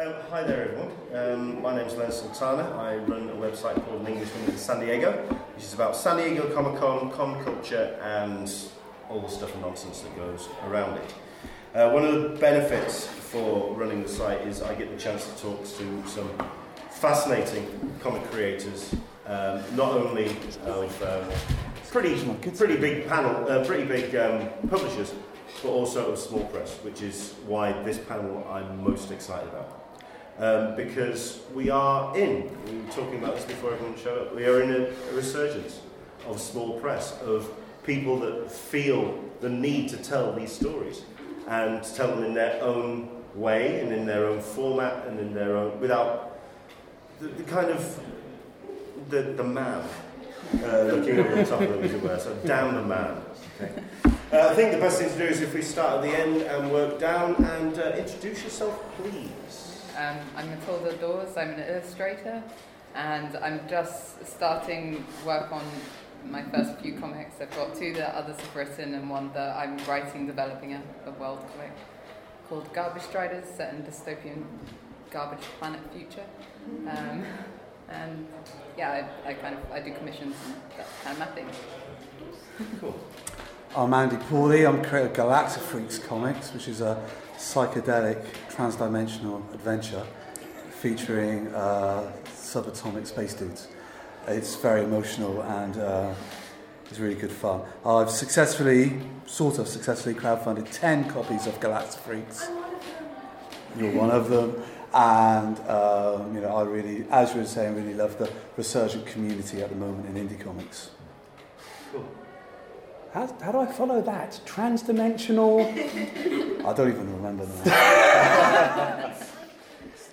Um, hi there, everyone. Um, my name is Len Sultana. I run a website called An Englishman in San Diego, which is about San Diego Comic Con, con culture, and all the stuff and nonsense that goes around it. Uh, one of the benefits for running the site is I get the chance to talk to some fascinating comic creators, um, not only of um, pretty pretty big panel, uh, pretty big um, publishers, but also of small press, which is why this panel I'm most excited about. Um, because we are in, we were talking about this before everyone showed up, we are in a, a resurgence of small press, of people that feel the need to tell these stories and to tell them in their own way and in their own format and in their own, without the, the kind of the, the man uh, looking over the top of them, as it were. So down the man. Okay. Uh, I think the best thing to do is if we start at the end and work down and uh, introduce yourself, please. Um, I'm Matilda Dawes, I'm an illustrator, and I'm just starting work on my first few comics. I've got two that others have written, and one that I'm writing, developing a, a world comic called Garbage Striders, set in dystopian garbage planet future. Um, and yeah, I, I kind of I do commissions and that's kind of my thing. Cool. I'm Andy Pawley. I'm creator of Galactic Freaks Comics, which is a psychedelic transdimensional adventure featuring uh, subatomic space dudes. It's very emotional and uh, it's really good fun. I've successfully, sort of successfully crowdfunded 10 copies of Galactic Freaks. You're one of them. And, um, you know, I really, as you were saying, really love the resurgent community at the moment in indie comics. Cool. How, how do I follow that? Transdimensional. I don't even remember the name.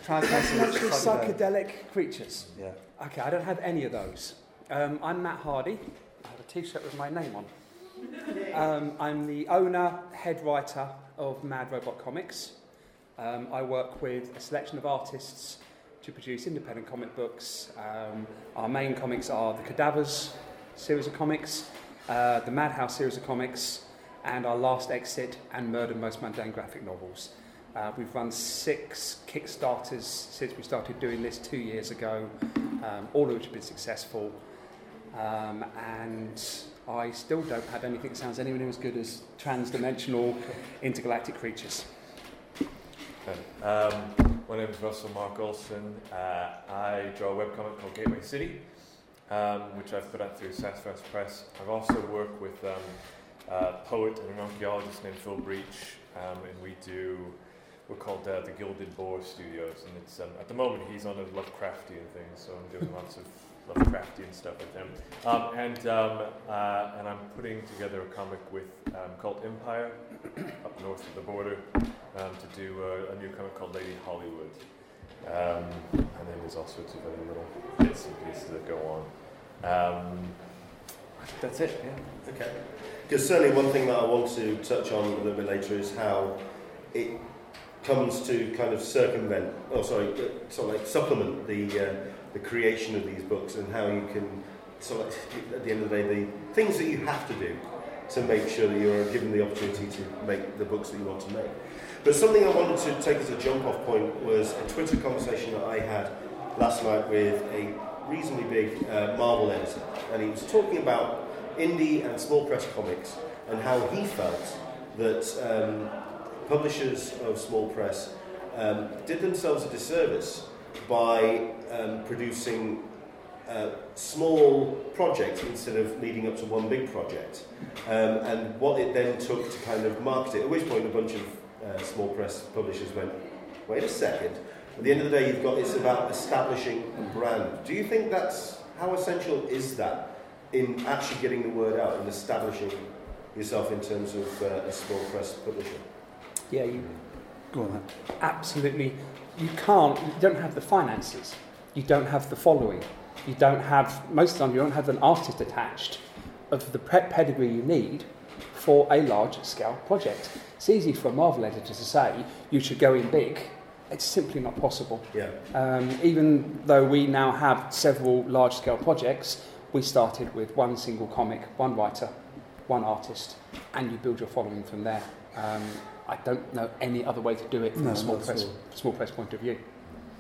Transdimensional psychedelic creatures. Yeah. Okay, I don't have any of those. Um, I'm Matt Hardy. I have a t shirt with my name on. Um, I'm the owner, head writer of Mad Robot Comics. Um, I work with a selection of artists to produce independent comic books. Um, our main comics are the Cadavers series of comics, uh, the Madhouse series of comics, and our last exit and Murder Most Mundane graphic novels. Uh, we've run six Kickstarters since we started doing this two years ago, um, all of which have been successful. Um, and I still don't have anything that sounds anywhere near as good as transdimensional intergalactic creatures. Um, my name is Russell Mark Olson. Uh, I draw a webcomic called Gateway City, um, which I've put out through Sassafras Press. I've also worked with um, a poet and an archaeologist named Phil Breach, um, and we do, we're called uh, the Gilded Boar Studios, and it's um, at the moment he's on a Lovecraftian thing, so I'm doing lots of Lovecraftian stuff with him. Um, and, um, uh, and I'm putting together a comic with Cult Empire up north of the border to do a, a new comic called Lady Hollywood. Um, and then there's all sorts of other little bits and pieces that go on. Um, that's it, yeah. Okay. Because certainly one thing that I want to touch on a little bit later is how it comes to kind of circumvent, oh sorry, uh, sort of like supplement the uh, the creation of these books and how you can sort of at the end of the day the things that you have to do to make sure that you're given the opportunity to make the books that you want to make. But something I wanted to take as a jump off point was a Twitter conversation that I had last night with a reasonably big uh, Marvel editor, and he was talking about indie and small press comics and how he felt that um, publishers of small press um, did themselves a disservice by um, producing uh, small projects instead of leading up to one big project. Um, and what it then took to kind of market it, at which point a bunch of uh, small press publishers went, wait a second. At the end of the day, you've got it's about establishing a brand. Do you think that's how essential is that in actually getting the word out and establishing yourself in terms of uh, a small press publisher? Yeah, you Go on then. absolutely. You can't. You don't have the finances. You don't have the following. You don't have most of the time. You don't have an artist attached of the pe- pedigree you need for a large-scale project. It's easy for a Marvel editor to say you should go in big. It's simply not possible. Yeah. Um, even though we now have several large-scale projects, we started with one single comic, one writer, one artist, and you build your following from there. Um, I don't know any other way to do it from No, a small press, small press point of view.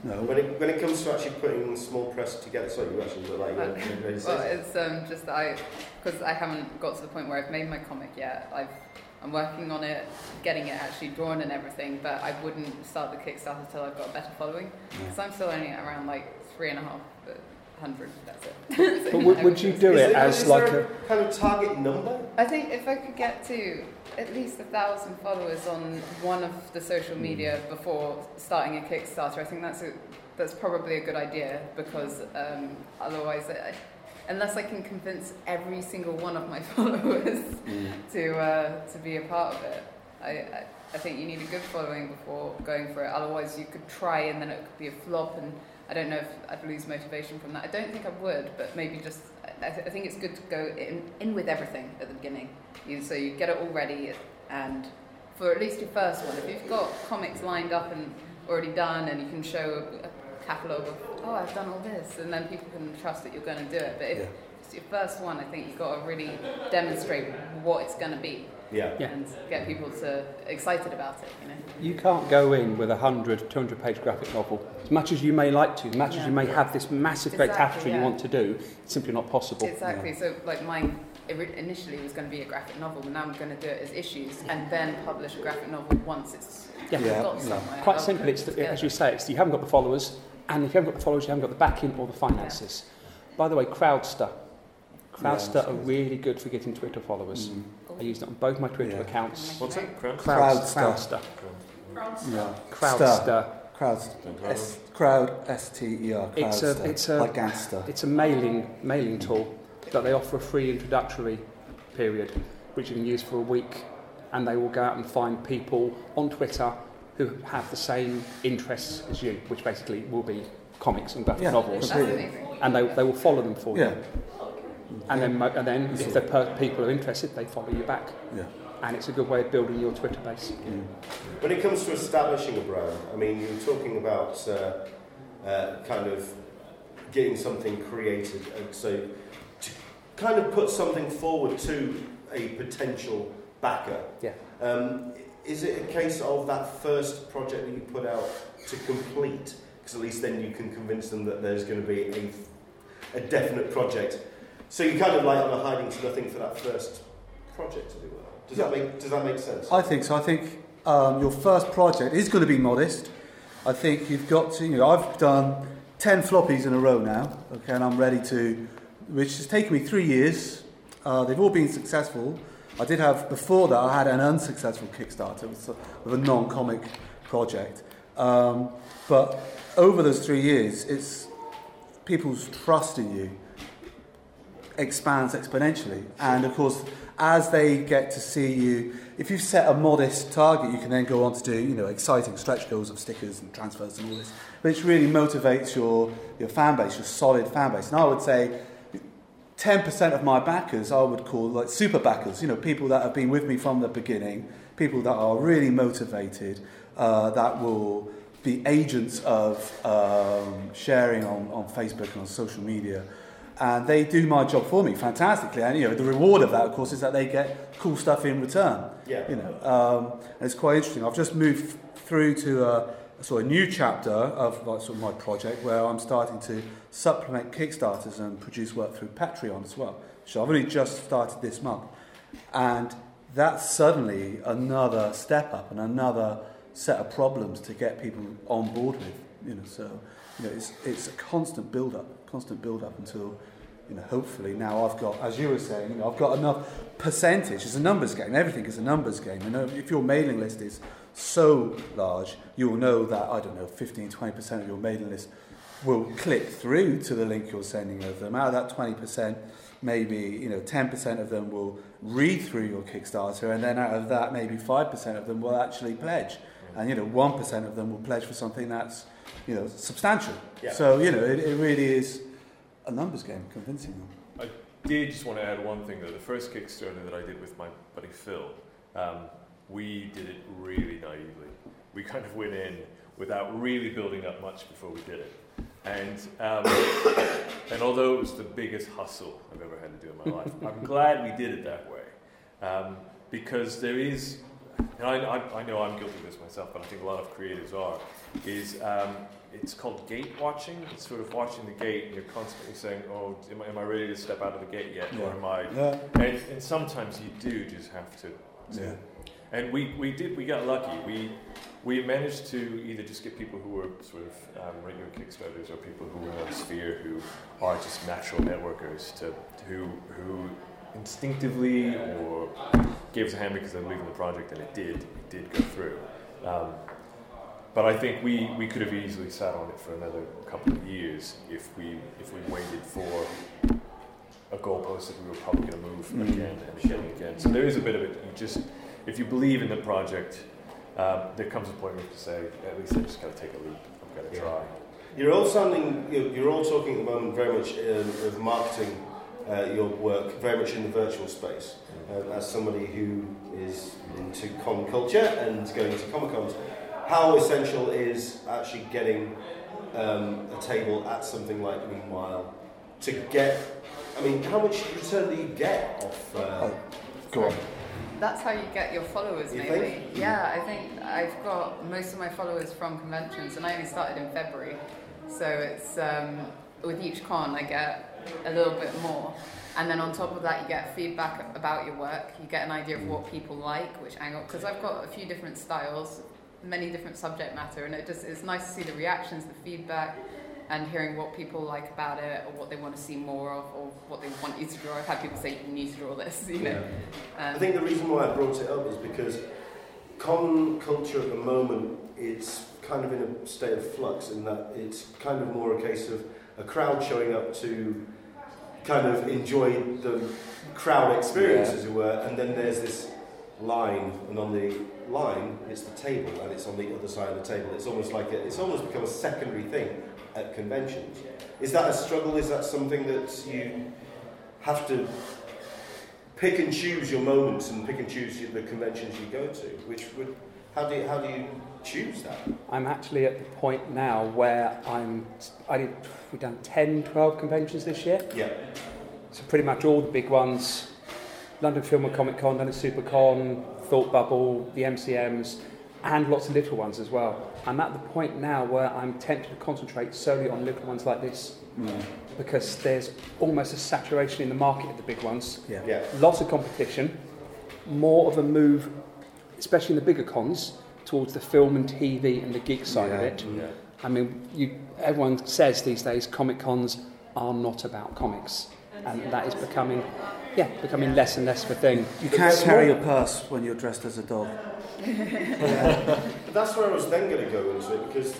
No. When it, when it comes to actually putting small press together, sorry, you actually look like you're Well, you're ready to say Well, it's um, just that I, because I haven't got to the point where I've made my comic yet. I've, I'm working on it, getting it actually drawn and everything, but I wouldn't start the Kickstarter until I've got a better following. Yeah. So I'm still only at around like three and a half uh, hundred. That's it. So, But would, would you do Is it as is like there a. kind of target number? I think if I could get to at least a thousand followers on one of the social media before starting a Kickstarter, I think that's a, that's probably a good idea because um, otherwise, I, unless I can convince every single one of my followers Mm. to uh, to be a part of it, I, I I think you need a good following before going for it. Otherwise, you could try and then it could be a flop, and I don't know if I'd lose motivation from that. I don't think I would, but maybe just I, th- I think it's good to go in, in with everything at the beginning. You, so you get it all ready, and for at least your first one, if you've got comics lined up and already done, and you can show a, a catalogue of oh I've done all this, and then people can trust that you're going to do it. But if Yeah. it's your first one, I think you've got to really demonstrate what it's going to be Yeah. Yeah. and get people to excited about it. You know. You can't go in with a 100, 200 page graphic novel. As much as you may like to, as much as you may have this massive, great Exactly, tapestry you want to do, it's simply not possible. Exactly. So, like mine initially was going to be a graphic novel, but now I'm going to do it as issues and then publish a graphic novel once it's Yeah. Yeah. got yeah. somewhere. Quite I'll simply, it's the, as you say, it's you haven't got the followers, and if you haven't got the followers, you haven't got the backing or the finances. By the way, Crowdster. Crowdster that's are really good for getting Twitter followers. Mm. I used it on both my Twitter Yeah. accounts. What's it? Crown? Crowdster. Crowdster. Yeah. Crowdster. Crowd. S, crowd. S T E R. It's a- Crowdster. it's a- like gangster. It's a mailing mailing tool that they offer a free introductory period, which you can use for a week, and they will go out and find people on Twitter who have the same interests as you, which basically will be comics and graphic Yeah, novels, That's completely. amazing. and they, they will follow them for Yeah. You. And then, and then if the per- people are interested, they follow you back. Yeah. And it's a good way of building your Twitter base. Mm. When it comes to establishing a brand, I mean, you were talking about uh, uh, kind of getting something created, and so to kind of put something forward to a potential backer. Yeah. Um, is it a case of that first project that you put out to complete? Because at least then you can convince them that there's going to be a, a definite project. So you kind of like on a hiding to nothing for that first project, as it were. Does that make Does that make sense? I think so. I think um, your first project is going to be modest. I think you've got to, you know, I've done 10 floppies in a row now, okay, and I'm ready to, which has taken me three years. Uh, they've all been successful. I did have, before that, I had an unsuccessful Kickstarter with, with a non comic project. Um, but over those three years, it's people's trust in you expands exponentially. And of course, as they get to see you, if you've set a modest target, you can then go on to do, you know, exciting stretch goals of stickers and transfers and all this, which really motivates your, your fan base, your solid fan base. And I would say 10% of my backers I would call like super backers, you know, people that have been with me from the beginning, people that are really motivated, uh, that will be agents of um, sharing on, on Facebook and on social media. And they do my job for me fantastically. And, you know, the reward of that, of course, is that they get cool stuff in return. Yeah. You know, um, and it's quite interesting. I've just moved through to a, a sort of new chapter of like, sort of my project where I'm starting to supplement Kickstarters and produce work through Patreon as well. So I've only just started this month. And that's suddenly another step up and another set of problems to get people on board with. You know, so you know, it's, it's a constant build up, constant build up until you know, hopefully now I've got, as you were saying, you know, I've got enough percentage. It's a numbers game. Everything is a numbers game. And if your mailing list is so large, you will know that, I don't know, 15, 20% of your mailing list will click through to the link you're sending of them. Out of that 20%, maybe, you know, 10% of them will read through your Kickstarter. And then out of that, maybe 5% of them will actually pledge. And, you know, 1% of them will pledge for something that's, you know, substantial. Yeah. So, you know, it, it really is a numbers game, convincing them. I did just want to add one thing though. The first Kickstarter that I did with my buddy Phil, um, we did it really naively. We kind of went in without really building up much before we did it. And, um, and although it was the biggest hustle I've ever had to do in my life, I'm glad we did it that way. Um, because there is, and I, I, I know I'm guilty of this myself, but I think a lot of creatives are, is um, it's called gate watching. It's sort of watching the gate, and you're constantly saying, "Oh, am I, am I ready to step out of the gate yet, Yeah. or am I?" Yeah. And, and sometimes you do just have to. to Yeah. And we, we did we got lucky. We we managed to either just get people who were sort of um, regular Kickstarters or people who were in on Sphere who are just natural networkers to, to who who instinctively or gave us a hand because they believe in the project and it did it did go through. Um, but I think we, we could have easily sat on it for another couple of years if we if we waited for a goalpost that we were probably going to move Mm. again and again and again. So there is a bit of it. You just if you believe in the project, um, there comes a point where you have to say, at least I just got to take a leap. I've got to Yeah. try. You're all sounding, you're, you're all talking at the moment very much um, of marketing uh, your work, very much in the virtual space. Um, as somebody who is into con culture and going to Comic Cons, how essential is actually getting um, a table at something like Meanwhile to get? I mean, how much return do you get off? Uh, Oh, go on. That's how you get your followers, You maybe. think? Yeah, I think I've got most of my followers from conventions, and I only started in February, so it's um, with each con I get a little bit more, and then on top of that you get feedback about your work. You get an idea of what people like, which angle, because I've got a few different styles, many different subject matter, and it just it's nice to see the reactions, the feedback. And hearing what people like about it, or what they want to see more of, or what they want you to draw. I've had people say you need to draw this, you know. I Um, think the reason why I brought it up is because con culture at the moment it's kind of in a state of flux in that it's kind of more a case of a crowd showing up to kind of enjoy the crowd experience, Yeah. as it were, and then there's this line, and on the line it's the table, and it's on the other side of the table. It's almost like a, it's almost become a secondary thing at conventions. Is that a struggle? Is that something that you have to pick and choose your moments and pick and choose the conventions you go to? Which would how do you, how do you choose that? I'm actually at the point now where I'm. I did. We've done 10, 12 conventions this year. Yeah, So pretty much all the big ones: London Film and Comic Con, London Supercon, Thought Bubble, the MCMs, and lots of little ones as well. I'm at the point now where I'm tempted to concentrate solely on little ones like this Mm. because there's almost a saturation in the market of the big ones. Yeah. yeah, Lots of competition, more of a move, especially in the bigger cons, towards the film and TV and the geek side of Yeah. it. Yeah. I mean, you, everyone says these days comic cons are not about comics, and that is becoming, yeah, becoming less and less of a thing. You can't Small- carry your purse when you're dressed as a dog. But that's where I was then going to go into it because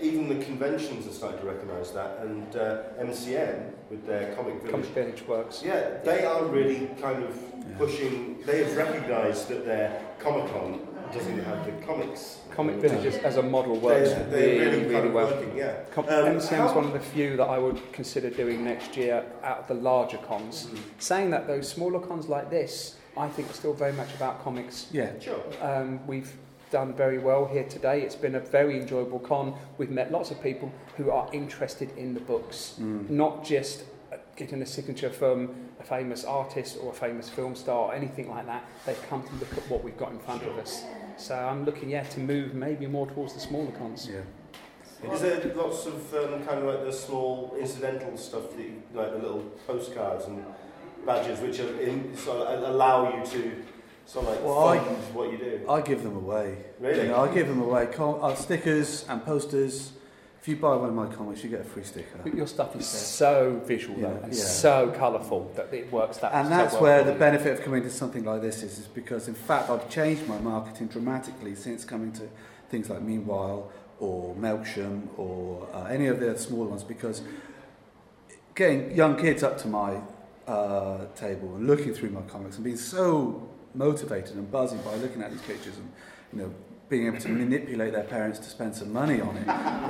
even the conventions are starting to recognise that, and uh, MCM with their Comic Village. Comic Village works. Yeah, they are really kind of Yeah. pushing. They have recognised that their Comic Con doesn't have the comics. Comic Villages as, as a model works They're, they're really, really, really, kind of well. working. Yeah. Com- Um, MCM's how- one of the few that I would consider doing next year out of the larger cons. Mm. Saying that, though, smaller cons like this, I think are still very much about comics. Yeah. Sure. Um, we've done very well here today. It's been a very enjoyable con. We've met lots of people who are interested in the books, Mm. not just getting a signature from a famous artist or a famous film star or anything like that. They've come to look at what we've got in front of us. So I'm looking, yeah, to move maybe more towards the smaller cons. Yeah. Is there lots of um, kind of like the small incidental stuff, that you, like the little postcards and badges, which are in, sort of allow you to sort of like Well, I- fund what you do? I give them away. Really? You know, I give them away. Com- uh, stickers and posters. If you buy one of my comics, you get a free sticker. But your stuff is so visual though, Yeah, and yeah. so colourful that it works that way. And so that's well where the benefit of coming to something like this is, is because in fact I've changed my marketing dramatically since coming to things like Meanwhile or Melksham or uh, any of the other smaller ones because getting young kids up to my uh, table and looking through my comics and being so motivated and buzzing by looking at these pictures and you know being able to manipulate their parents to spend some money on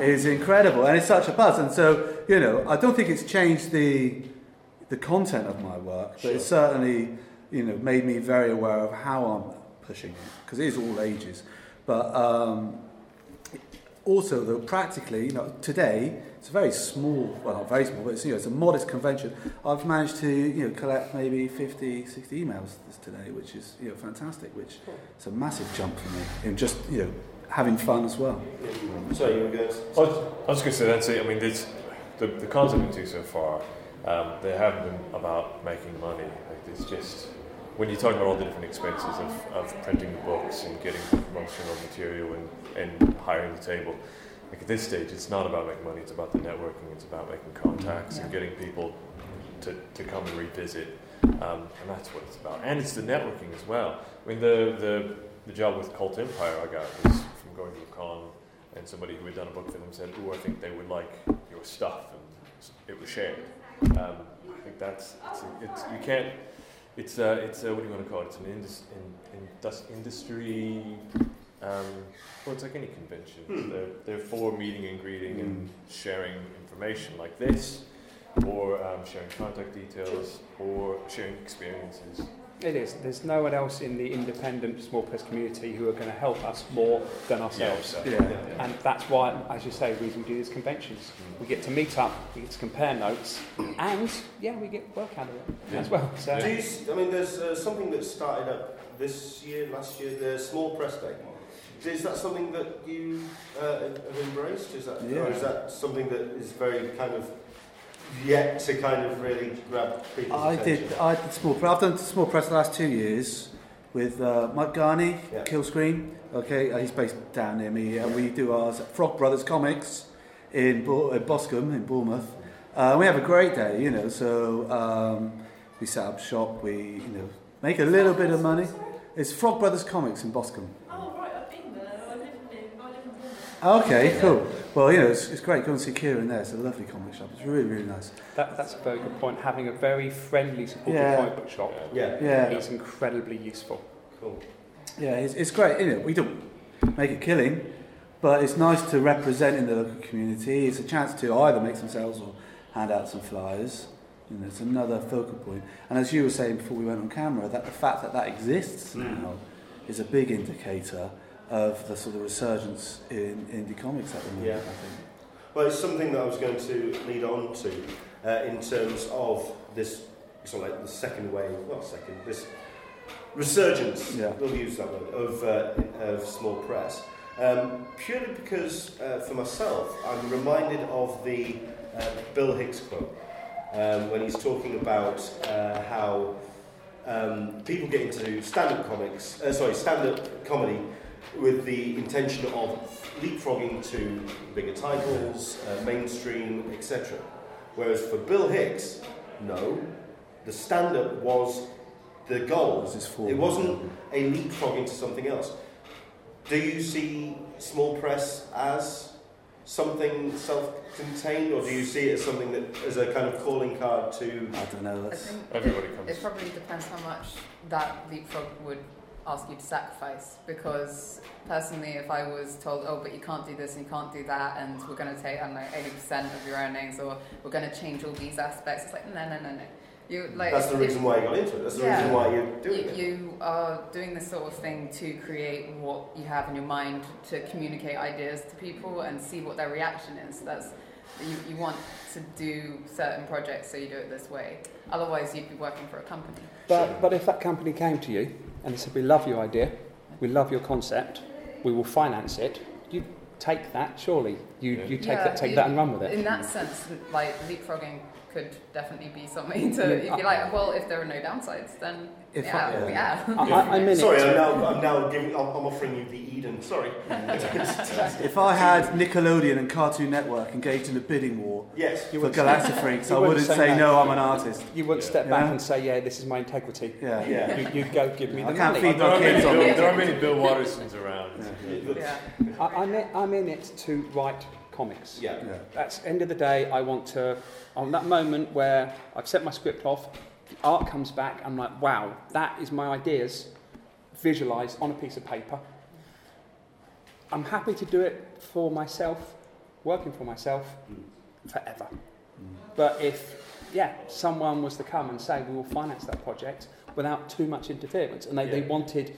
it is incredible and it's such a buzz and so you know I don't think it's changed the the content of my work but Sure. it's certainly you know made me very aware of how I'm pushing it because it is all ages but um, also, though, practically, you know, today it's a very small, well, not very small, but it's, you know, it's a modest convention. I've managed to, you know, collect maybe 50, 60 emails this today, which is, you know, fantastic. Which it's a massive jump for me in just, you know, having fun as well. So you were going. I was, I was going to say that's it. I mean, this, the the cons I've been to so far, um, they haven't been about making money. Like it's just when you're talking about all the different expenses of, of printing the books and getting the promotional material and, and hiring the table. Like at this stage, it's not about making money. It's about the networking. It's about making contacts and getting people to, to come and revisit. Um, and that's what it's about. And it's the networking as well. I mean, the, the, the job with Cult Empire I got was from going to a con and somebody who had done a book for them said, "Oh, I think they would like your stuff," and it was shared. Um, I think that's it's, it's you can't. It's uh, it's uh, what do you want to call it? It's an indus, in, in, dus- industry. Um, well, it's like any convention. Hmm. They're, they're for meeting and greeting and sharing information like this, or um, sharing contact details, or sharing experiences. It is. There's no one else in the independent small press community who are going to help us more than ourselves. Yeah, Yeah. And that's why, as you say, we, we do these conventions. We get to meet up, we get to compare notes, and yeah, we get work out of it as well. So Do you, s- I mean, there's uh, something that started up this year, last year, the Small Press Day. Is that something that you uh, have embraced? Is that, or is that something that is very kind of yet to kind of really grab people's I attention? did. I did small press. I've done small press the last two years with uh, Mike Garley, Yeah. Killscreen. Okay, uh, he's based down near me, and we do ours at Frog Brothers Comics in, Bo- in Boscombe in Bournemouth. Uh, we have a great day, you know. So um, we set up shop. We, you know, make a little bit of money. It's Frog Brothers Comics in Boscombe. Oh, right, I've been there. I live in, I live in Bournemouth. Okay, cool. Well, you know, it's, it's great. Go and see Kieran there. It's a lovely comic shop. It's really, really nice. that, that's a very good point. Having a very friendly, supportive Yeah. comic book shop Yeah, Yeah. is incredibly useful. cool. Yeah, it's, it's great. You know, we don't make a killing, but it's nice to represent in the local community. It's a chance to either make some sales or hand out some flyers. You know, it's another focal point. And as you were saying before we went on camera, that the fact that that exists Mm. now is a big indicator of the sort of resurgence in indie comics at the moment. Yeah. I think. Well, it's something that I was going to lead on to uh, in terms of this, sort of like the second wave, not second, this resurgence, Yeah. we'll use that word, of, uh, of small press. Um, purely because, uh, for myself, I'm reminded of the uh, Bill Hicks quote um, when he's talking about uh, how um, people get into stand-up comics, uh, sorry, stand-up comedy with the intention of leapfrogging to bigger titles, uh, mainstream, etc. Whereas for Bill Hicks, no, the stand-up was the goal. This is for It wasn't a leapfrog into something else. Do you see small press as something self-contained, or do you see it as something that as a kind of calling card to? I don't know. I think Everybody comes. it probably depends how much that leapfrog would ask you to sacrifice. Because personally, if I was told, oh, but you can't do this and you can't do that, and we're going to take, I don't know, 80% of your earnings, or we're going to change all these aspects, it's like, no, no, no, no. You, like, That's the reason why you got into it. That's the Yeah. reason why you're doing you, it. you are doing this sort of thing to create what you have in your mind to communicate ideas to people and see what their reaction is. That's you, you want to do certain projects, so you do it this way. Otherwise, you'd be working for a company. But, but if that company came to you and they said, We love your idea, we love your concept, we will finance it, you take that, surely. You, Yeah. you take, Yeah, that, take you- that and run with it. In that sense, like leapfrogging could definitely be something to. You'd be like, well, if there are no downsides, then If I- yeah, yeah. yeah. I, I, I'm in Sorry, it. I'm now, I'm now giving, I'm, I'm offering you the Eden. Sorry. if I had Nickelodeon and Cartoon Network engaged in a bidding war Yes. You for wouldn't- Freaks, I wouldn't wouldn't say say no. no. I'm an artist. You wouldn't Yeah. step back and say, Yeah, this is my integrity. Yeah. Yeah. You, you'd go, Give me the I can't money. feed There my are, many kids on Bill, it. there are many Bill Wattersons around. yeah. I, I'm, in, I'm in it to write comics. Yeah. Yeah. That's end of the day. I want to, on that moment where I've set my script off, the art comes back. I'm like, wow, that is my ideas visualized on a piece of paper. I'm happy to do it for myself, working for myself, forever. But if, yeah, someone was to come and say, we will finance that project without too much interference, and they, they wanted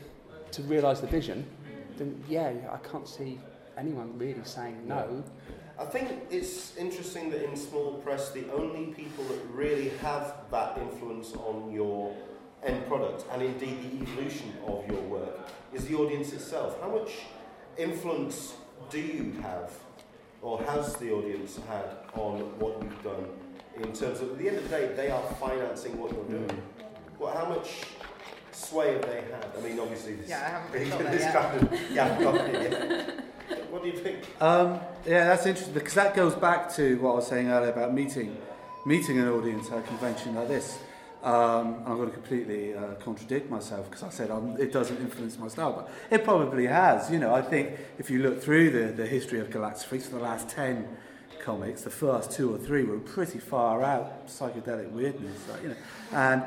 to realise the vision, then yeah, I can't see anyone really saying no. I think it's interesting that in small press, the only people that really have that influence on your end product and indeed the evolution of your work is the audience itself. How much influence do you have, or has the audience had, on what you've done in terms of, at the end of the day, they are financing what you're doing? Mm. Well, how much sway have they had? I mean, obviously, this, Yeah, I haven't really got this kind of, yeah, I've got it, yeah. What do you think? Um, yeah, that's interesting because that goes back to what I was saying earlier about meeting, meeting an audience at a convention like this. Um, I'm going to completely uh, contradict myself because I said um, it doesn't influence my style, but it probably has. You know, I think if you look through the, the history of Galactic Freaks for the last 10 comics, the first two or three were pretty far out psychedelic weirdness, like, you know, and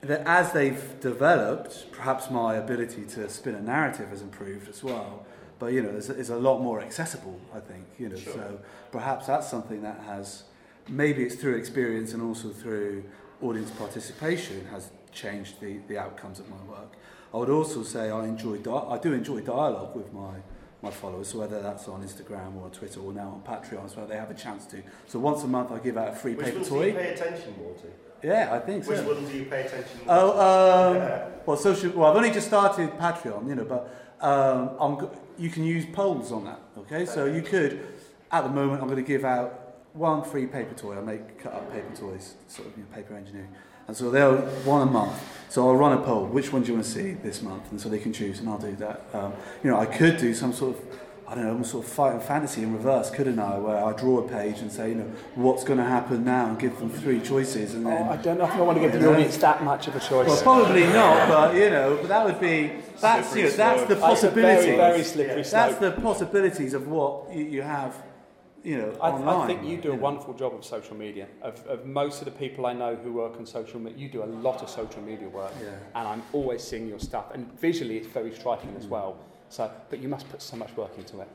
that as they've developed, perhaps my ability to spin a narrative has improved as well. But you know, it's, it's a lot more accessible, I think. You know, Sure. so perhaps that's something that has, maybe it's through experience and also through audience participation has changed the, the outcomes of my work. I would also say I enjoy di- I do enjoy dialogue with my my followers, so whether that's on Instagram or on Twitter or now on Patreon, so they have a chance to. So once a month I give out a free Which paper ones do you pay attention more to? Yeah, I think so. Which one do you pay attention more to? Oh, um, Yeah. well, social. Well, I've only just started Patreon, you know, but um, I'm, you can use polls on that. Okay, so you could, at the moment, I'm going to give out one free paper toy. I make cut up paper toys, sort of you know, paper engineering, and so they'll one a month. So I'll run a poll. Which one do you want to see this month? And so they can choose, and I'll do that. Um, you know, I could do some sort of. I don't know, some sort of Fighting Fantasy in reverse, couldn't I? Where I draw a page and say, you know, what's going to happen now, and give them three choices, and then Oh, I don't know if I want to give the Yeah. audience that much of a choice. well, probably not, but you know, but that would be that's you know, that's the That's a possibilities. very, very slippery That's the possibilities of what you, you have, you know, I, online. I think you do a know. wonderful job of social media. Of, of most of the people I know who work on social media, you do a lot of social media work, Yeah. and I'm always seeing your stuff. And visually, it's very striking as mm. well. So, but you must put so much work into it.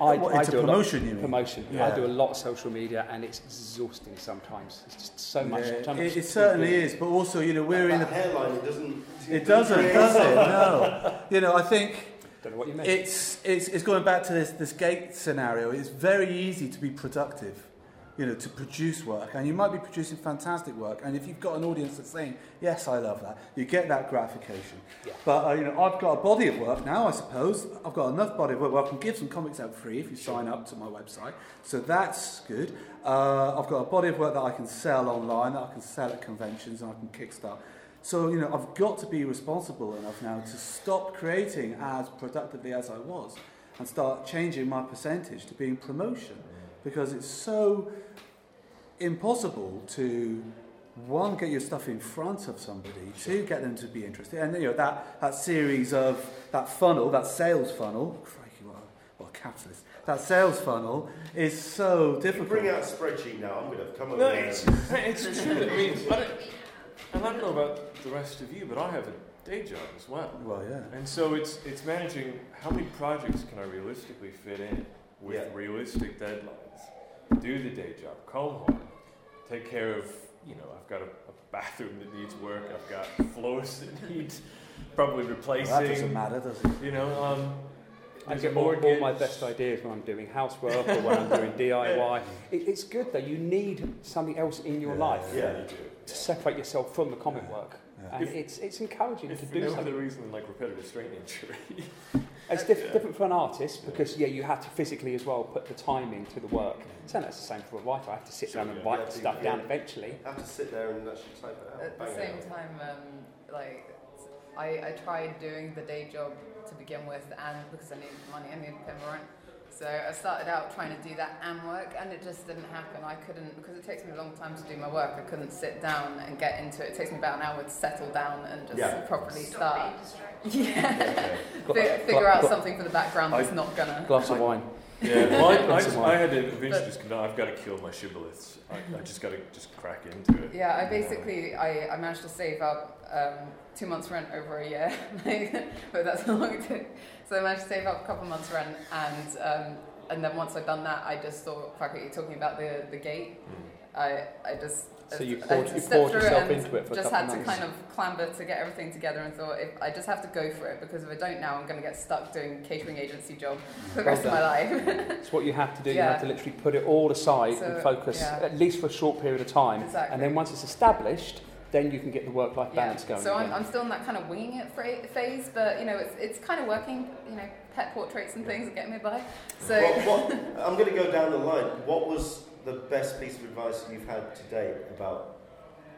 I, What, I do a lot- promotion, you mean? promotion. Yeah. I do a lot of social media, and it's exhausting sometimes. It's just so much. Yeah, so it, it certainly is, but also, you know, we're in that the. hairline, it doesn't. It doesn't, does it? No. You know, I think Don't know what you mean. it's, it's, it's going back to this, this gate scenario. It's very easy to be productive, you know, to produce work. And you might be producing fantastic work. And if you've got an audience that's saying, yes, I love that, you get that gratification. Yeah. But, uh, you know, I've got a body of work now, I suppose. I've got enough body of work where I can give some comics out free if you sign up to my website. So that's good. Uh, I've got a body of work that I can sell online, that I can sell at conventions, and I can kickstart. So, you know, I've got to be responsible enough now to stop creating as productively as I was and start changing my percentage to being promotion because it's so impossible to one get your stuff in front of somebody two get them to be interested and you know that that series of that funnel that sales funnel crikey what a, what a capitalist that sales funnel is so You difficult bring out a spreadsheet now. I'm going to come over No, there. it's, it's true. I mean, I don't, and I don't know about the rest of you, but I have a day job as well. well yeah And so it's it's managing how many projects can I realistically fit in with Yeah. realistic deadlines. Do the day job, come home, take care of you know I've got a, a bathroom that needs work. I've got floors that need probably replacing. well, that doesn't matter does it You know, um, I get a all, all my best ideas when I'm doing housework or when I'm doing DIY. It, it's good though. You need something else in your Yeah. life Yeah. you do. to separate yourself from the comic work. Yeah. And If- it's, it's encouraging If to for do no other something. reason than like repetitive strain injury. It's diff- different for an artist because yeah, you have to physically as well put the time into the work. So that's the same for a writer. I have to sit Sure, down and yeah. write Yeah, the stuff yeah. down eventually. I have to sit there and actually type it out. At the same out. time, um, like I, I tried doing the day job to begin with, and because I needed money, I needed to pay my rent. So I started out trying to do that and work, and it just didn't happen. I couldn't because it takes me a long time to do my work. I couldn't sit down and get into it. It takes me about an hour to settle down and just Yeah. properly Stop start. being distracted. Yeah, Got- Fi- figure got- out got- something for the background that's not gonna. Glass of wine. Yeah, well, I, I, That's just, why. I had to eventually But- just come down. I've got to kill my shibboleths. I, I just got to just crack into it. Yeah, I basically I, I managed to save up um, two months rent over a year, but that's how long it took. So I managed to save up a couple months rent, and um, and then once I'd done that, I just thought, fuck it, you're talking about the, the gate. I, I just So you poured- you poured yourself into it for a just had to months. kind of clamber to get everything together and thought if I just have to go for it because if I don't now I'm going to get stuck doing catering agency job for the Well rest of my life. It's what you have to do. You have to literally put it all aside So, and focus, yeah. at least for a short period of time. Exactly. And then once it's established, then you can get the work-life balance going. So I'm. I'm still in that kind of winging it phase, but you know it's, it's kind of working. You know, pet portraits and things are getting me by. So What, what, I'm going to go down the line. What was the best piece of advice you've had to date about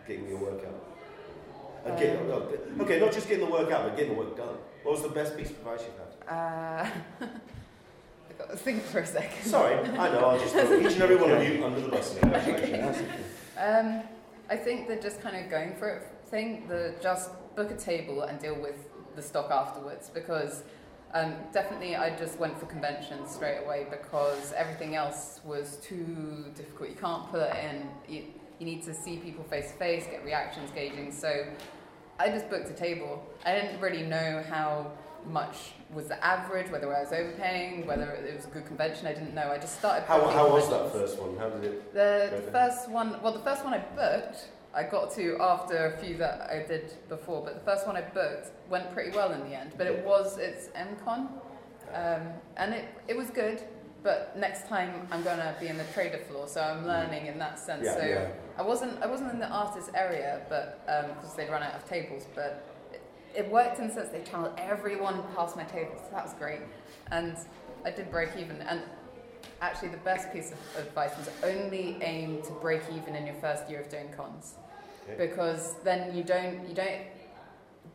getting your work out? Uh, get- Um, no, okay, not just getting the work out, but getting the work done. What was the best piece of advice you've had? uh, I've got to think for a second. Sorry, I know, I'll just throw each and every one of you under the bus. Um, I think the just kind of going for it thing, the just book a table and deal with the stock afterwards because um, definitely I just went for conventions straight away because everything else was too difficult. You can't put it in. You, you need to see people face to face, get reactions gauging. So I just booked a table. I didn't really know how much was the average, whether I was overpaying, whether it was a good convention. I didn't know. I just started. How, how was that first one? How did it? The there. first one, well, the first one I booked, I got to after a few that I did before, but the first one I booked went pretty well in the end. But it was, it's MCon, um, and it, it was good. But next time I'm going to be in the trader floor, so I'm learning in that sense. Yeah, so yeah. I wasn't, I wasn't in the artist area, but because they'd run out of tables, but it, worked in the sense they channeled everyone past my table, so that was great. And I did break even, and actually the best piece of advice was only aim to break even in your first year of doing cons Okay. because then you don't you don't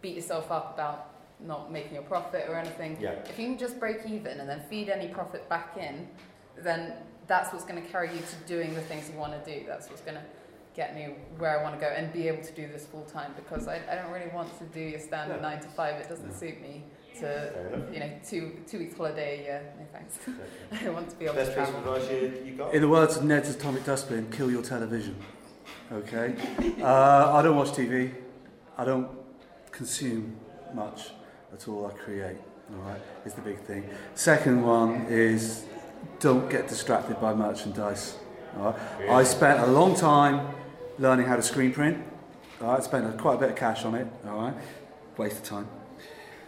beat yourself up about not making a profit or anything Yeah. if you can just break even and then feed any profit back in then that's what's going to carry you to doing the things you want to do that's what's going to get me where I want to go and be able to do this full time because I, I don't really want to do your standard No. nine to five it doesn't suit me to you know two two weeks holiday a year no thanks I want to be able Best to piece of travel advice you, you got? In the words of Ned's Atomic Dustbin, kill your television. Okay? Uh, I don't watch TV. I don't consume much at all. I create. All right? Is the big thing. Second one is don't get distracted by merchandise. All right? I spent a long time learning how to screen print. All right? Spent quite a bit of cash on it. All right? Waste of time.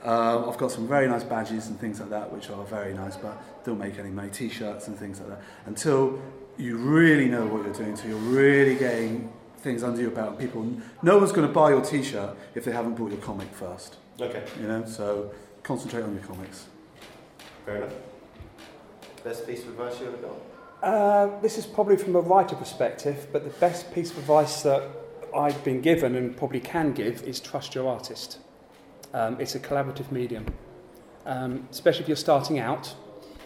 Uh, I've got some very nice badges and things like that, which are very nice, but don't make any money. T-shirts and things like that. Until you really know what you're doing, so you're really getting things under your belt. People, no one's going to buy your T-shirt if they haven't bought your comic first. Okay, You know, so concentrate on your comics. fair enough. Best piece of advice you ever got? Uh, this is probably from a writer perspective, but the best piece of advice that I've been given and probably can give is trust your artist. Um, it's a collaborative medium. Um, especially if you're starting out,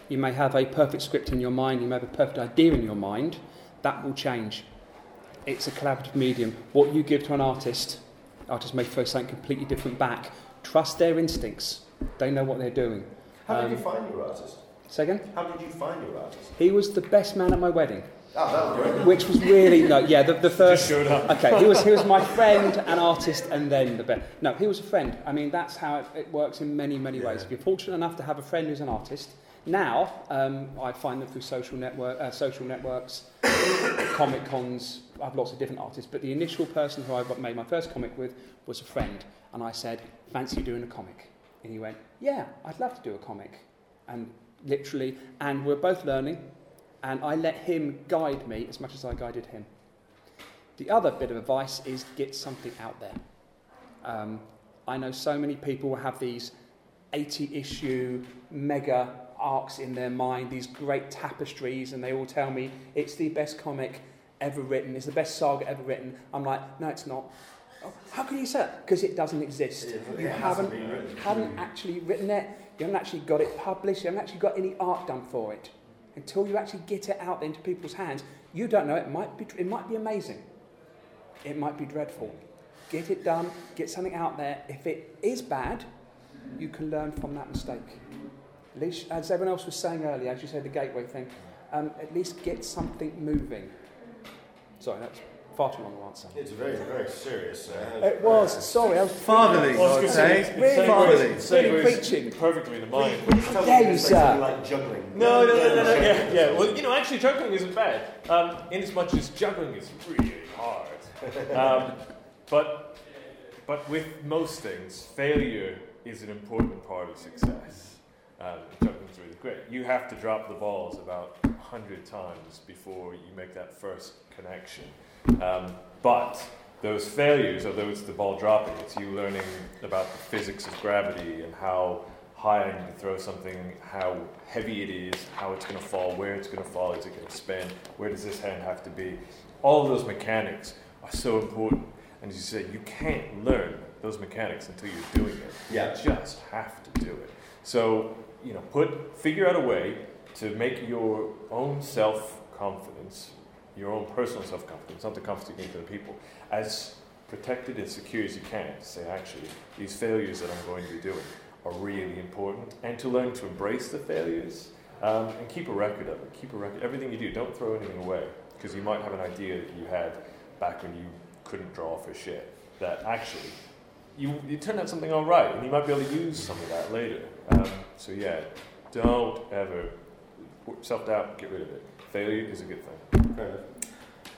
you may have a perfect script in your mind, you may have a perfect idea in your mind, that will change. It's a collaborative medium. What you give to an artist, artists may throw something completely different back. Trust their instincts. They know what they're doing. How Um, did you find your artist? Second, How did you find your artist? he was the best man at my wedding. Oh, that was great. which was really no, yeah, the, the first. showed up. Okay, he was he was my friend, an artist, and then the best. No, he was a friend. I mean, that's how it, it works in many many ways. If you're fortunate enough to have a friend who's an artist, now um, I find them through social network, uh, social networks, comic cons. I have lots of different artists, but the initial person who I made my first comic with was a friend, and I said, "Fancy doing a comic?" And he went, "Yeah, I'd love to do a comic," and literally, and we're both learning and I let him guide me as much as I guided him. The other bit of advice is get something out there. Um, I know so many people will have these 80 issue mega arcs in their mind, these great tapestries, and they all tell me it's the best comic ever written, it's the best saga ever written. I'm like, no, it's not. "Oh, How can you say that? Because it doesn't exist. It- You haven't, haven't actually written it, you haven't actually got it published, you haven't actually got any art done for it. Until you actually get it out into people's hands, you don't know. It might be, it might be amazing. It might be dreadful. Get it done. Get something out there. If it is bad, you can learn from that mistake. At least, as everyone else was saying earlier, as you said, the gateway thing. Um, at least get something moving. Sorry, that's Far too long an answer. It's very, very serious. Uh, It was. Sorry, I was Fatherly, Well, I I'd was say. gonna Really? Fatherly. Really preaching. perfectly in the mind. Please tell me Yeah, you you can say something sir. like juggling. No, no, no, no, no. Yeah, yeah. Well, you know, actually, juggling isn't bad. Um, in as much as juggling is really hard. Um, but, but with most things, failure is an important part of success. Um, juggling's really great. You have to drop the balls about a hundred times before you make that first connection. Um, but those failures, although it's the ball dropping, it's you learning about the physics of gravity and how high I need to throw something, how heavy it is, how it's going to fall, where it's going to fall, is it going to spin, where does this hand have to be. All of those mechanics are so important. And as you say, you can't learn those mechanics until you're doing it. Yeah. You just have to do it. So, you know, put figure out a way to make your own self confidence, your own personal self confidence, not the confidence you need for the people, as protected and secure as you can. To say, actually, these failures that I'm going to be doing are really important, and to learn to embrace the failures um, and keep a record of it. Keep a record. Everything you do, don't throw anything away because you might have an idea that you had back when you couldn't draw for shit. That actually, you you turned out something all right, and you might be able to use some of that later. Um, so yeah, don't ever self doubt. Get rid of it. Failure is a good thing. Fair enough.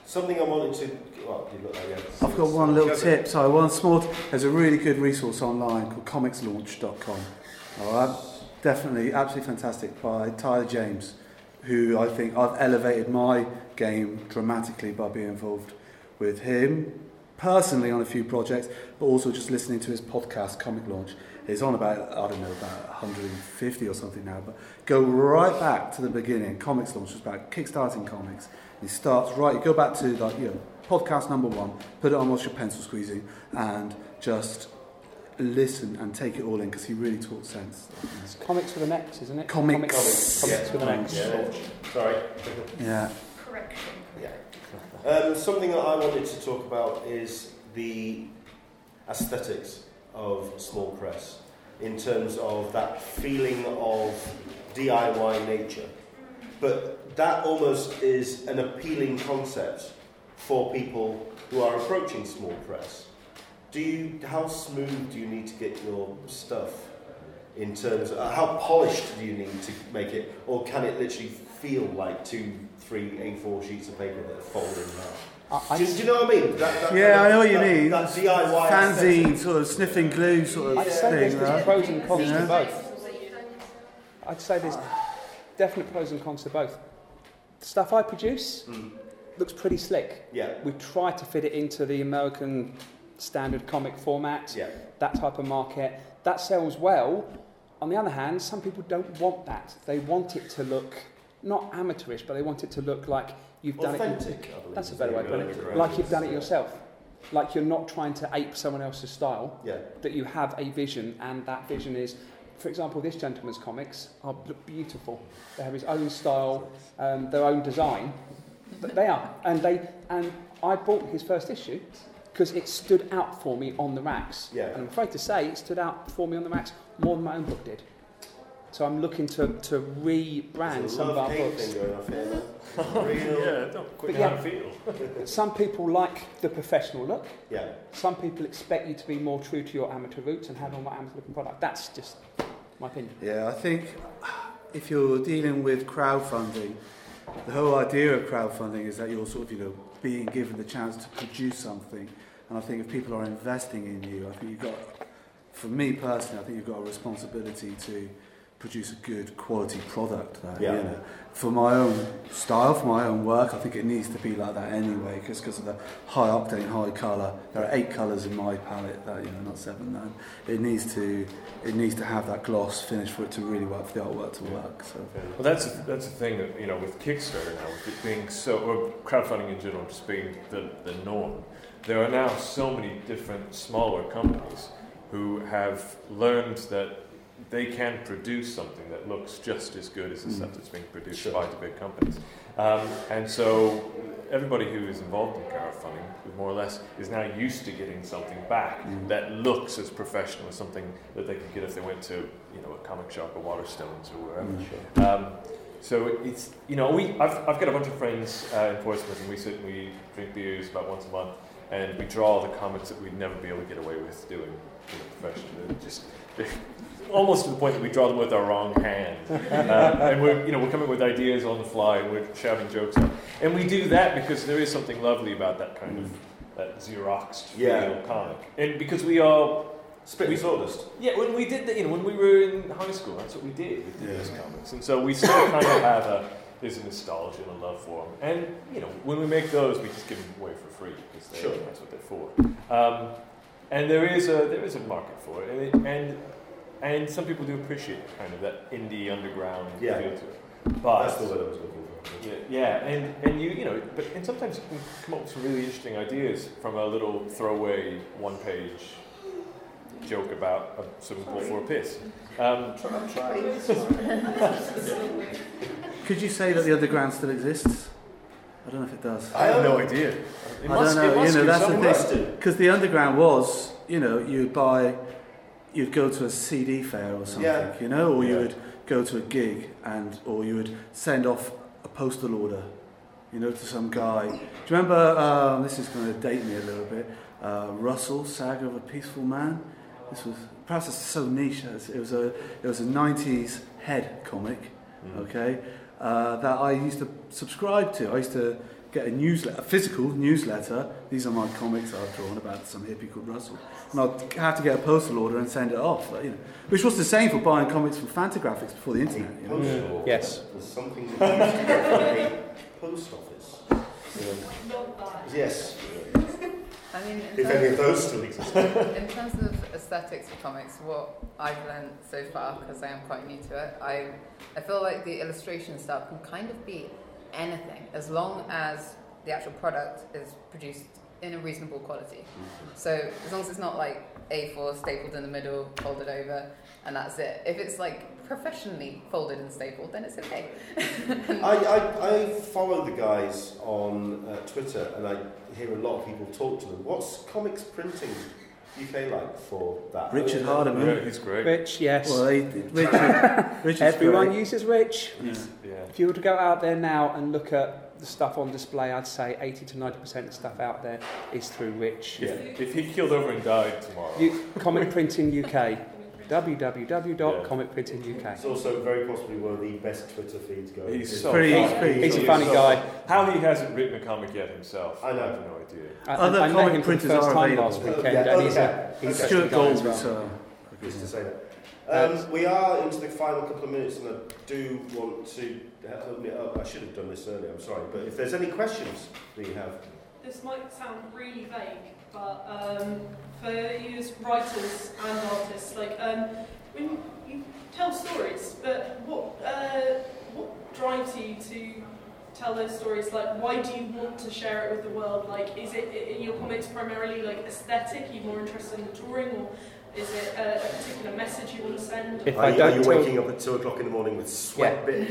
Something I wanted to. Well, you look like you had- I've got one little tip. So one small. There's a really good resource online called comixlaunch.com. All right, definitely, absolutely fantastic by Tyler James, who I think I've elevated my game dramatically by being involved with him personally on a few projects, but also just listening to his podcast, ComixLaunch. He's on about I don't know about 150 or something now, but go right back to the beginning. ComixLaunch was about kickstarting comics. He starts right. You go back to like you know podcast number one, put it on whilst you're pencil squeezing, and just listen and take it all in because he really talks sense. It's comics with an X, isn't it? Comics. Comics, comics Yeah. with an X. Yeah. Sorry. Yeah. Correction. Um, something that I wanted to talk about is the aesthetics of small press in terms of that feeling of DIY nature. But that almost is an appealing concept for people who are approaching small press. Do you, how smooth do you need to get your stuff in terms of uh, how polished do you need to make it, or can it literally feel like two, three A4 sheets of paper that are folded in half? I, I, Do, do you know what I mean? That, that Yeah, kind I know what you that, mean. That DIY Fanzine, aesthetic. sort of sniffing glue sort of I'd say there's, thing, there's right? pros and cons Yeah. to both. I'd say there's definite pros and cons to both. The stuff I produce Mm. looks pretty slick. Yeah, We try to fit it into the American standard comic format, yeah, that type of market. That sells well. On the other hand, some people don't want that. They want it to look not amateurish, but they want it to look like you've done it. authentic. I That's a better way of putting it. Like you've done it yourself. Like you're not trying to ape someone else's style. Yeah, that you have a vision, and that vision is, for example, this gentleman's comics are beautiful. They have his own style, um, their own design. But they are, and they and I bought his first issue because it stood out for me on the racks. Yeah. And I'm afraid to say it stood out for me on the racks more than my own book did. So I'm looking to, to rebrand a some of our books. thing going off here. Yeah, But yeah. Some people like the professional look. yeah, Some people expect you to be more true to your amateur roots and have a more amateur looking product. That's just my opinion. Yeah, I think if you're dealing with crowdfunding, the whole idea of crowdfunding is that you're sort of, you know, being given the chance to produce something. And I think if people are investing in you, I think you've got, for me personally, I think you've got a responsibility to produce a good quality product. That, Yeah. You know, for my own style, for my own work, I think it needs to be like that anyway, because of the high octane, high colour. There are eight colours in my palette, that you know, not seven. And it needs to, it needs to have that gloss finish for it to really work, for the artwork to work. So. Well, that's that's the thing that you know with Kickstarter now, with it being so, or crowdfunding in general, just being the, the norm. There are now so many different smaller companies who have learned that they can produce something that looks just as good as the Mm. stuff that's being produced Sure. by the big companies. Um, and so everybody who is involved in crowdfunding, more or less, is now used to getting something back Mm. that looks as professional as something that they could get if they went to, you know, a comic shop or Waterstones or wherever. Mm. Um, So it's you know we I've, I've got a bunch of friends uh, in Portsmouth and we sit and we drink beers about once a month and we draw the comics that we'd never be able to get away with doing you know, professionally. They're just they're almost to the point that we draw them with our wrong hand, uh, and we're you know we're coming with ideas on the fly and we're shouting jokes out, and we do that because there is something lovely about that kind of that Xeroxed Yeah. comic, and because we all Spit We- sawdust. yeah, when we did, the, you know, when we were in high school, that's what we did. We did Yeah. those comics, and so we still kind of have a there's a nostalgia and a love for them. And you know, when we make those, we just give them away for free because Sure. that's what they're for. Um, and there is a there is a market for it, and it, and, and some people do appreciate kind of that indie underground Yeah. feel to it. But That's the word I was looking for. yeah, yeah, and, and you you know, but and sometimes you can come up with some really interesting ideas from a little throwaway one page joke about a swimming pool for a piss. Um, Could you say that the underground still exists? I don't know if it does. I have no idea. It I must, don't know. It must you know, that's the thing. Because the underground was, you know, you'd buy, you'd go to a CD fair or something, Yeah. you know, or you would go to a gig and, or you would send off a postal order, you know, to some guy. Do you remember? Um, this is going to date me a little bit. Uh, Russell, Saga of a Peaceful Man. This was perhaps it's so niche. It was, it was a it was a '90s head comic Mm. okay, uh, that I used to subscribe to. I used to get a newsletter, a physical newsletter. These are my comics I've drawn about some hippie called Russell, and I'd have to get a postal order and send it off. You know, which was the same for buying comics from Fantagraphics before the internet. You know? Postal mm, order. Yes. There's something that used to go from a post office. You know, Not that. yes. I mean, in If terms- any of those still exist. In terms of aesthetics of comics, what I've learned so far, because I am quite new to it, I, I feel like the illustration style can kind of be anything as long as the actual product is produced in a reasonable quality. So as long as it's not like A4 stapled in the middle, folded over, and that's it. If it's like professionally folded and stapled, then it's okay. I, I, I follow the guys on uh, Twitter and I hear a lot of people talk to them. What's comics printing UK like for that? Richard Hardiman. Yeah, he's great. Rich, yes. Well, they, Richard, Richard's Everyone great. uses Rich. Yeah. Yeah. If you were to go out there now and look at the stuff on display, I'd say 80 to 90% of the stuff out there is through Rich. If, if he killed over and died tomorrow, You, Comic Printing UK. www.comicprintinguk. It's also very possibly one of the best Twitter feeds going. he's so pretty- funny. he's pretty- He's a funny is so guy. funny. How he hasn't written a comic yet himself, I know. I have no idea. I, Other I met comic him for the printers first are time available. last weekend, Yeah, and he's a he's a Stuart guy Gold as well. is, uh, Just to say that. Um, we are into the final couple of minutes, and I do want to open it up. I should have done this earlier. I'm sorry, but if there's any questions that you have, This might sound really vague, but um, for you as writers and artists, like um, when you tell stories, but what uh, what drives you to tell those stories? Like, why do you want to share it with the world? Like, is it in your comics primarily like aesthetic? Are you more interested in the drawing, or is it a, a particular message you want to send? If are, I you, don't you tell- waking up at two o'clock in the morning with sweat bit?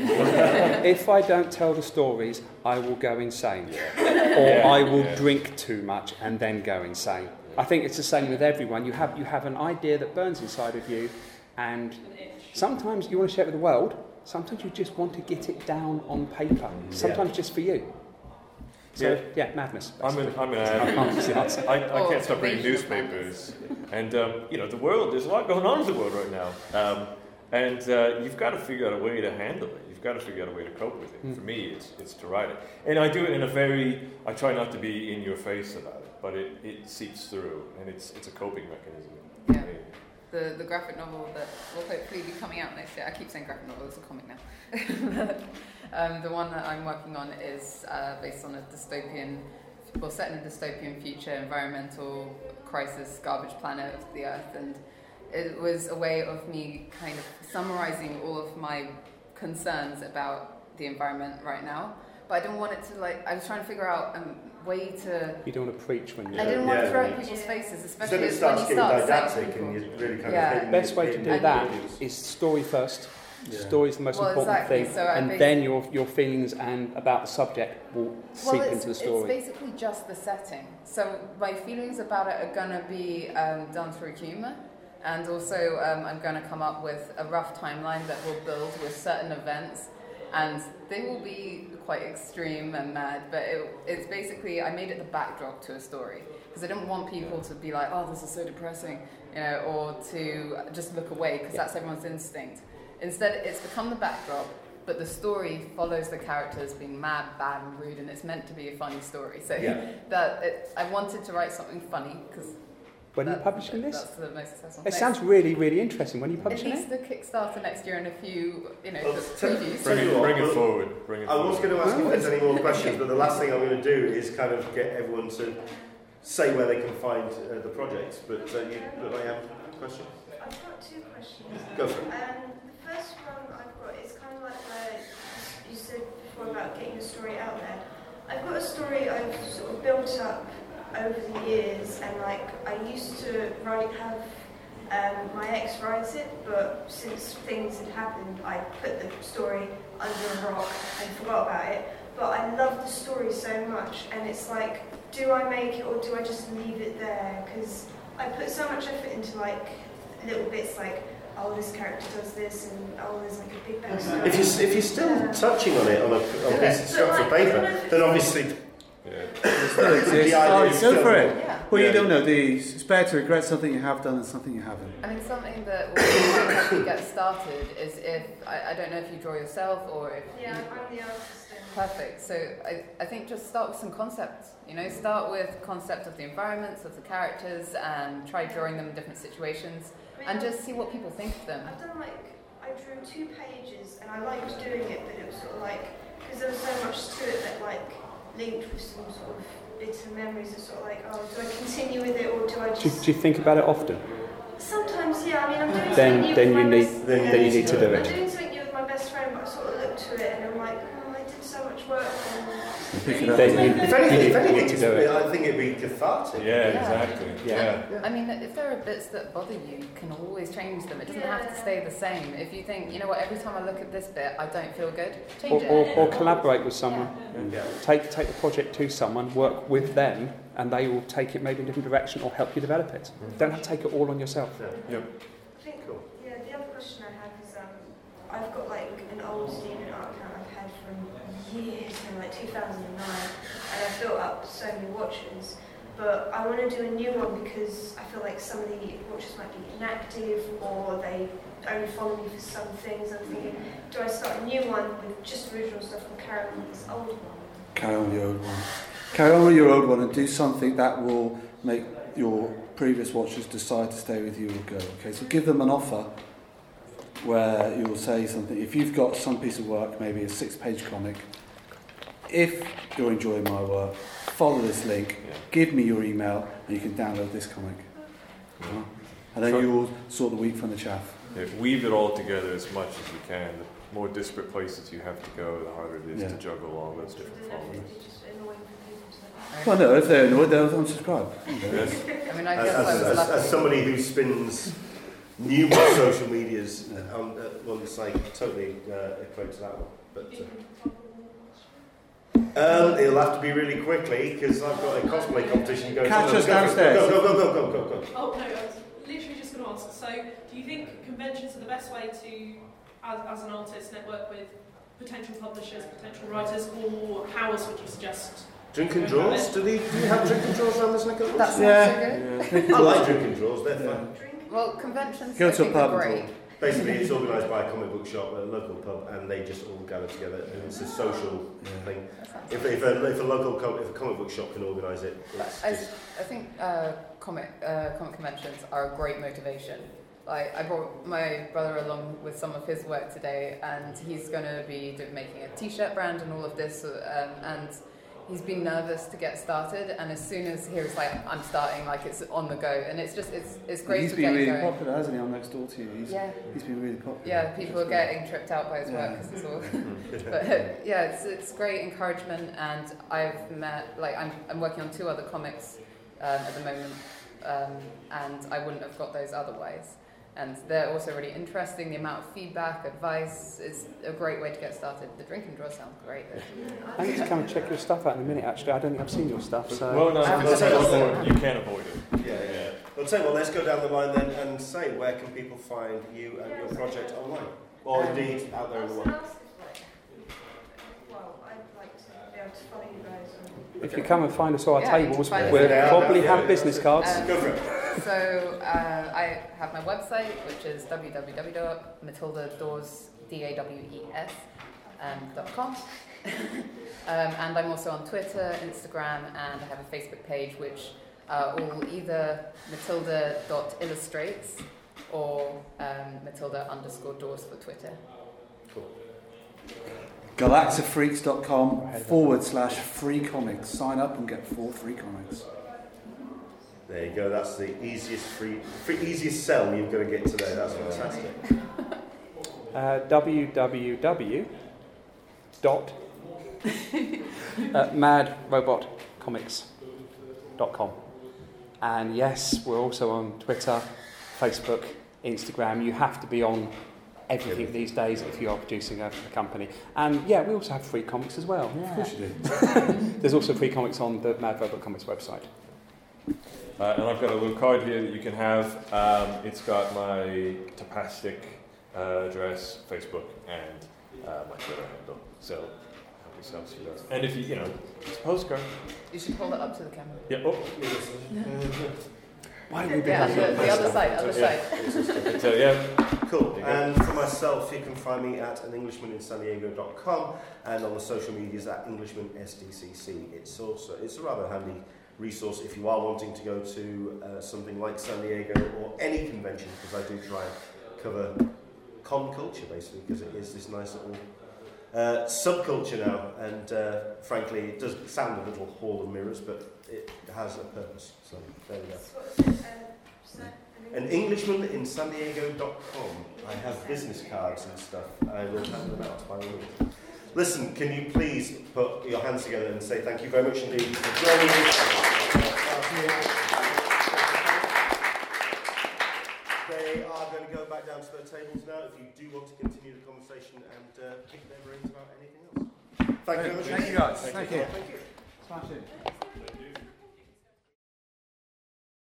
if I don't tell the stories, I will go insane. Or Yeah, I will yeah. drink too much and then go insane. I think it's the same with everyone. You have, you have an idea that burns inside of you, and sometimes you want to share it with the world, sometimes you just want to get it down on paper, sometimes just for you. So, Yeah. yeah, madness. I'm an, I'm an I can't. I, I can't stop reading newspapers. And, um, you know, the world, there's a lot going on in the world right now. Um, and uh, you've got to figure out a way to handle it. You've got to figure out a way to cope with it. Mm. For me, it's, it's to write it. And I do it in a very, I try not to be in your face about it, but it, it seeps through and it's, it's a coping mechanism. Yeah. the, the graphic novel that will hopefully be coming out next year. I keep saying graphic novel, it's a comic now. um, the one that I'm working on is uh, based on a dystopian, well, set in a dystopian future, environmental crisis, garbage planet of the Earth, and it was a way of me kind of summarizing all of my concerns about the environment right now. But I don't want it to like. I was trying to figure out a way to. You don't want to preach when you're. I didn't want to throw it in people's faces, So especially then it when starts you getting start didactic and you really kind Yeah. of hidden Best way to do in that values. is story first. Yeah. Story is the most Well, important exactly. thing, So and then your your feelings and about the subject will seep well, it's, into the story. it's basically just the setting. So my feelings about it are going to be um, done through humour, and also um, I'm going to come up with a rough timeline that will build with certain events, and they will be quite extreme and mad. But it, it's basically I made it the backdrop to a story because I didn't want people to be like, oh, this is so depressing, you know, or to just look away because that's everyone's instinct. Instead, it's become the backdrop. But the story follows the characters being mad, bad, and rude, and it's meant to be a funny story. So Yeah. that it, I wanted to write something funny because When are you publishing this? That's the most successful. It Next- sounds really, really interesting. When are you At publishing least it? the Kickstarter next year and a few, you know, Well, the tell- previews. Bring it, what, bring it forward. Bring it I was forward. going to ask if there's any more questions, but the last thing I'm going to do is kind of get everyone to say where they can find uh, the projects. But uh, you look like you have a question. I've got two questions. Go for it. Um, the first one I've got is kind of like where you said before about getting the story out there. I've got a story I've sort of built up over the years, and like I used to write, have um, my ex write it, but since things had happened, I put the story under a rock and forgot about it. But I love the story so much, and it's like, do I make it or do I just leave it there? Because I put so much effort into like little bits like, oh, this character does this, and oh, there's like a big backstory. If you're, if you're still touching on it on a, on a piece of structured paper, then obviously Yeah. It still exists. Oh, is go still- for it. Yeah. Well, Yeah. you don't know, do you? It's better to regret something you have done than something you haven't. I mean, something that will really help you get started is if, I, I don't know if you draw yourself or if Yeah, you, I'm the artist. Perfect. So I, I think just start with some concepts. You know, start with concept of the environments, of the characters, and try drawing them in different situations, I mean, and just see what people think of them. I've done like I drew two pages and I liked doing it, but it was sort of like because there was so much to it that like linked with some sort of bitter memories. It's sort of like, oh, do I continue with it or do I Do, you- just? do you think about it often? Sometimes, yeah. I mean, I'm doing Then, something new then you need. Then then you need to do it. doing something new with my best friend, but I sort of look to it and I'm like, oh, I did so much work. And Pick it up. Then you- if anything, if You anything it's, it. I think it'd be cathartic. Yeah, Yeah. exactly. Yeah. Yeah. I mean, if there are bits that bother you, you can always change them. It doesn't have to stay the same. If you think, you know what, every time I look at this bit, I don't feel good, Or, change or, it. or collaborate with someone. Yeah. Take, take the project to someone, work with them, and they will take it maybe in a different direction or help you develop it. Don't have to take it all on yourself. Yeah. I think, Cool. yeah, the other question I have is um, I've got like an old student art account I've had from years, from like 2009, and I've built up so many watches. But I want to do a new one because I feel like some of the watches might be inactive or they only follow me for some things. I'm thinking, do I start a new one with just original stuff or carry on with this old one? Carry on with your old one. Carry on with your old one and do something that will make your previous watchers decide to stay with you or go. Okay, so give them an offer where you'll say something. If you've got some piece of work, maybe a six-page comic, if you're enjoying my work, follow this link, Yeah. give me your email, and you can download this comic. Yeah. And then you'll sort the wheat from the chaff. Yeah, weave it all together as much as you can. The more disparate places you have to go, the harder it is Yeah. to juggle all those different have to followers. be just annoying for people Well, no, if they're annoyed, they'll unsubscribe. Yes. I mean, I As, guess I as, as, as somebody who spins numerous social medias on at once, I totally uh, equate to that one. But uh, um, it'll have to be really quickly because I've got a cosplay competition going. Catch on. us Go downstairs. Go go go go go go go. Oh no, I was literally just going to ask. So, do you think conventions are the best way to, as, as an artist, network with potential publishers, potential writers, or how else would you suggest? Drink and draws. Do, they, do you have drink and draws around this neck of the That woods? sounds Yeah. so good. I like drink and draws. They're fun. drink. Well, conventions Go to a pub are and great. Basically, it's organised by a comic book shop at a local pub, and they just all gather together, and it's a social Yeah. thing. If, if, a, if a local com- if a comic book shop can organise it, it's I, just, I think uh, comic uh, comic conventions are a great motivation. Like I brought my brother along with some of his work today, and he's going to be making a T-shirt brand and all of this. Um, and he's been nervous to get started, and as soon as he was like, "I'm starting," like it's on the go, and it's just it's it's great He's to been get really going. popular, hasn't he, on Next Door to you? He's, Yeah, he's been really popular. yeah. People are getting tripped out by his work Yeah. 'cause it's all but yeah, it's, it's great encouragement, and I've met like I'm I'm working on two other comics um, at the moment, um, and I wouldn't have got those otherwise. And they're also really interesting. The amount of feedback, advice is a great way to get started. The drink and draw sounds great. I need to come and check your stuff out in a minute, actually. I don't think I've seen your stuff, so... Well, no, Um, you can't avoid- you can't avoid it. yeah, yeah. Well, tell you what, let's go down the line then and say where can people find you and your project online, or indeed out there in the world. If you come and find us at our Yeah, tables, find we'll there. probably Yeah, have yeah. business cards. Um, Go for it. So uh, I have my website, which is www.matildadawes, D-A-W-E-S, um, dot com. um, and I'm also on Twitter, Instagram, and I have a Facebook page, which are all either matilda.illustrates or um, matilda underscore dawes for Twitter. Galactafreaks.com forward slash free comics. Sign up and get four free comics. There you go. That's the easiest free, free easiest sell you've got to get today. That's fantastic. Uh, www. dot uh, madrobotcomics.com. And yes, we're also on Twitter, Facebook, Instagram. You have to be on everything these days if you are producing a, a company. And yeah, we also have free comics as well. Of course you do. There's also free comics on the Mad Robot Comics website. Uh, and I've got a little card here that you can have. Um, it's got my Tapastic uh, address, Facebook, and uh, my Twitter handle. So help yourselves to those. And if you, you know, it's a postcard. You should hold it up to the camera. Yeah. Oh. Why don't we be Yeah, the, the other side, other Yeah. side. So yeah. Cool. There you go. And for myself, you can find me at an englishmaninsandiego.com and on the social medias at englishmansdcc. It's also it's a rather handy resource if you are wanting to go to uh, something like San Diego or any convention because I do try and cover con culture basically because it is this nice little uh, subculture now and uh, frankly it does sound a little hall of mirrors but it has a purpose so there we go So what was it? Um, an Englishman in San Diego.com. I have business cards and stuff. I will hand them out by all means. Listen, can you please put your hands together and say thank you very much indeed for joining us. They are going to go back down to their tables now if you do want to continue the conversation and uh, pick their brains about anything else. Thank you very much. Thank you guys. indeed. Thank you. Thank you. Smash it.